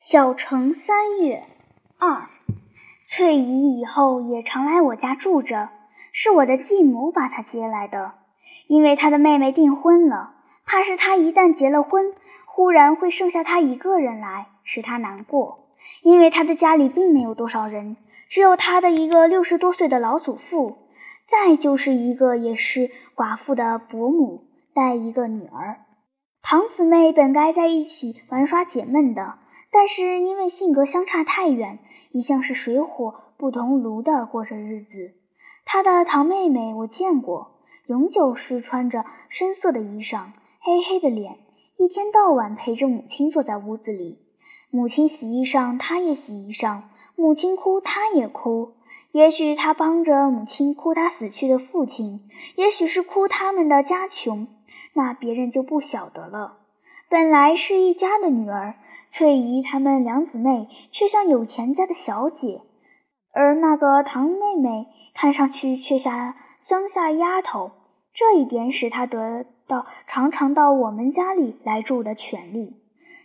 小城三月二，翠姨以后也常来我家住着，是我的继母把她接来的。因为她的妹妹订婚了，怕是她一旦结了婚，忽然会剩下她一个人来，使她难过。因为她的家里并没有多少人，只有她的一个六十多岁的老祖父，再就是一个也是寡妇的伯母，带一个女儿。堂姊妹本该在一起玩耍解闷的。但是因为性格相差太远，一向是水火不同炉的过着日子。他的堂妹妹我见过，永久是穿着深色的衣裳，黑黑的脸，一天到晚陪着母亲坐在屋子里。母亲洗衣裳，他也洗衣裳；母亲哭，他也哭。也许他帮着母亲哭他死去的父亲，也许是哭他们的家穷，那别人就不晓得了。本来是一家的女儿。翠姨她们两姊妹却像有钱家的小姐，而那个堂妹妹看上去却像乡下丫头。这一点使她得到常常到我们家里来住的权利。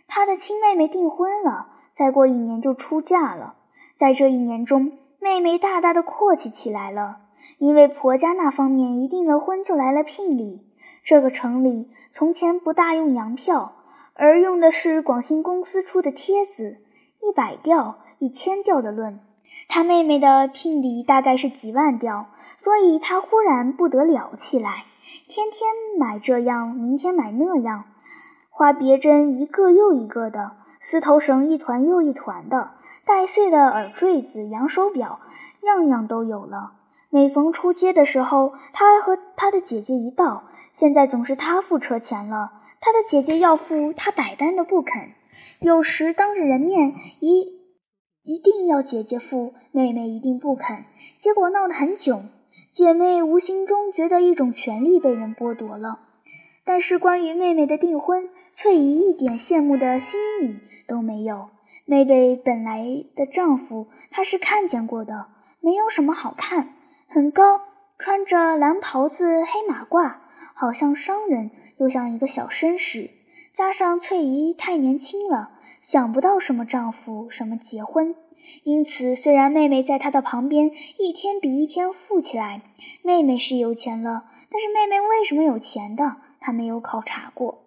她的亲妹妹订婚了，再过一年就出嫁了。在这一年中，妹妹大大的阔气起来了，因为婆家那方面一订了婚就来了聘礼。这个城里从前不大用洋票。而用的是广兴公司出的帖子，一百吊、一千吊的论。他妹妹的聘礼大概是几万吊，所以他忽然不得了起来，天天买这样，明天买那样，花别针一个又一个的，丝头绳一团又一团的，带穗的耳坠子、洋手表，样样都有了。每逢出街的时候，他和他的姐姐一道，现在总是他付车钱了。他的姐姐要付，他百般的不肯；有时当着人面，一一定要姐姐付，妹妹一定不肯，结果闹得很囧。姐妹无形中觉得一种权利被人剥夺了。但是关于妹妹的订婚，翠姨一点羡慕的心理都没有。妹妹本来的丈夫，她是看见过的，没有什么好看，很高，穿着蓝袍子、黑马褂。好像商人，又像一个小绅士。加上翠姨太年轻了，想不到什么丈夫，什么结婚。因此，虽然妹妹在她的旁边一天比一天富起来，妹妹是有钱了，但是妹妹为什么有钱的，她没有考察过。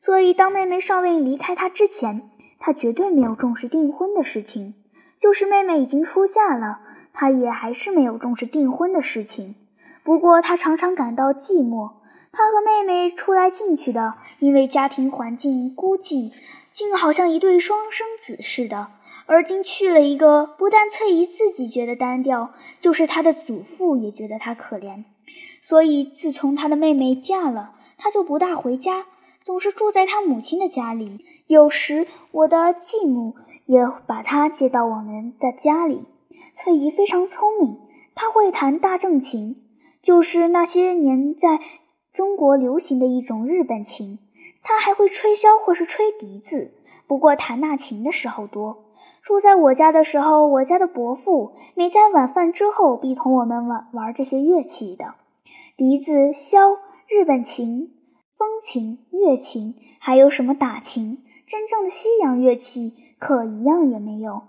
所以，当妹妹尚未离开她之前，她绝对没有重视订婚的事情。就是妹妹已经出嫁了，她也还是没有重视订婚的事情。不过，她常常感到寂寞。他和妹妹出来进去的，因为家庭环境孤寂，竟好像一对双生子似的。而今去了一个，不但翠姨自己觉得单调，就是他的祖父也觉得他可怜。所以自从他的妹妹嫁了，他就不大回家，总是住在他母亲的家里。有时我的继母也把他接到我们的家里。翠姨非常聪明，她会弹大正琴，就是那些年在。中国流行的一种日本琴，他还会吹箫或是吹笛子，不过弹那琴的时候多。住在我家的时候，我家的伯父每在晚饭之后必同我们玩玩这些乐器的：笛子、箫、日本琴、风琴、月琴，还有什么打琴。真正的西洋乐器可一样也没有。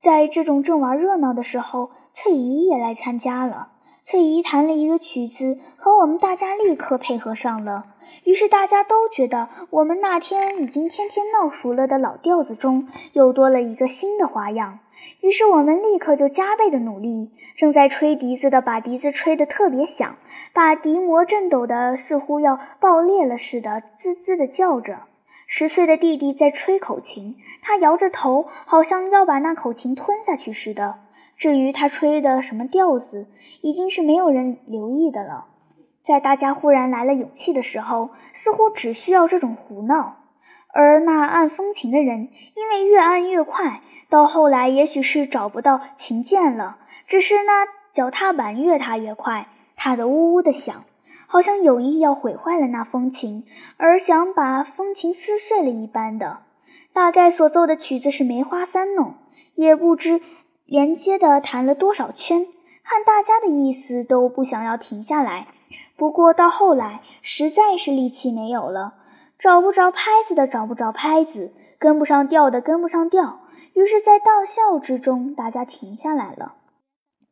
在这种正玩热闹的时候，翠姨也来参加了。翠姨弹了一个曲子，和我们大家立刻配合上了。于是大家都觉得我们那天已经天天闹熟了的老调子中又多了一个新的花样。于是我们立刻就加倍的努力。正在吹笛子的把笛子吹得特别响，把笛膜震抖的似乎要爆裂了似的，滋滋的叫着。十岁的弟弟在吹口琴，他摇着头，好像要把那口琴吞下去似的。至于他吹的什么调子，已经是没有人留意的了。在大家忽然来了勇气的时候，似乎只需要这种胡闹。而那按风琴的人，因为越按越快，到后来也许是找不到琴键了，只是那脚踏板越踏越快，踏得呜呜的响，好像有意要毁坏了那风琴，而想把风琴撕碎了一般的。大概所奏的曲子是梅花三弄，也不知。连接的弹了多少圈，看大家的意思都不想要停下来。不过到后来实在是力气没有了，找不着拍子的找不着拍子，跟不上调的跟不上调。于是，在道笑之中，大家停下来了。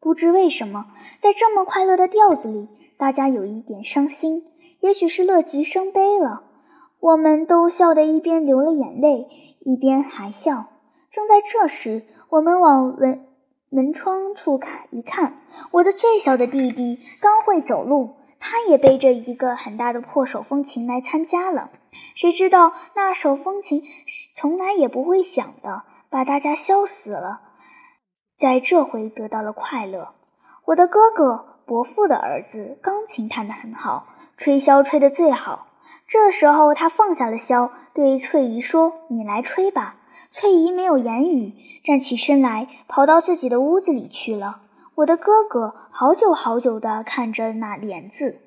不知为什么，在这么快乐的调子里，大家有一点伤心，也许是乐极生悲了。我们都笑得一边流了眼泪，一边还笑。正在这时，我们往门门窗处看一看，我的最小的弟弟刚会走路，他也背着一个很大的破手风琴来参加了。谁知道那手风琴从来也不会响的，把大家笑死了。在这回得到了快乐。我的哥哥伯父的儿子钢琴弹得很好，吹箫吹得最好。这时候他放下了箫，对翠姨说：“你来吹吧。”翠姨没有言语，站起身来，跑到自己的屋子里去了。我的哥哥好久好久地看着那帘子。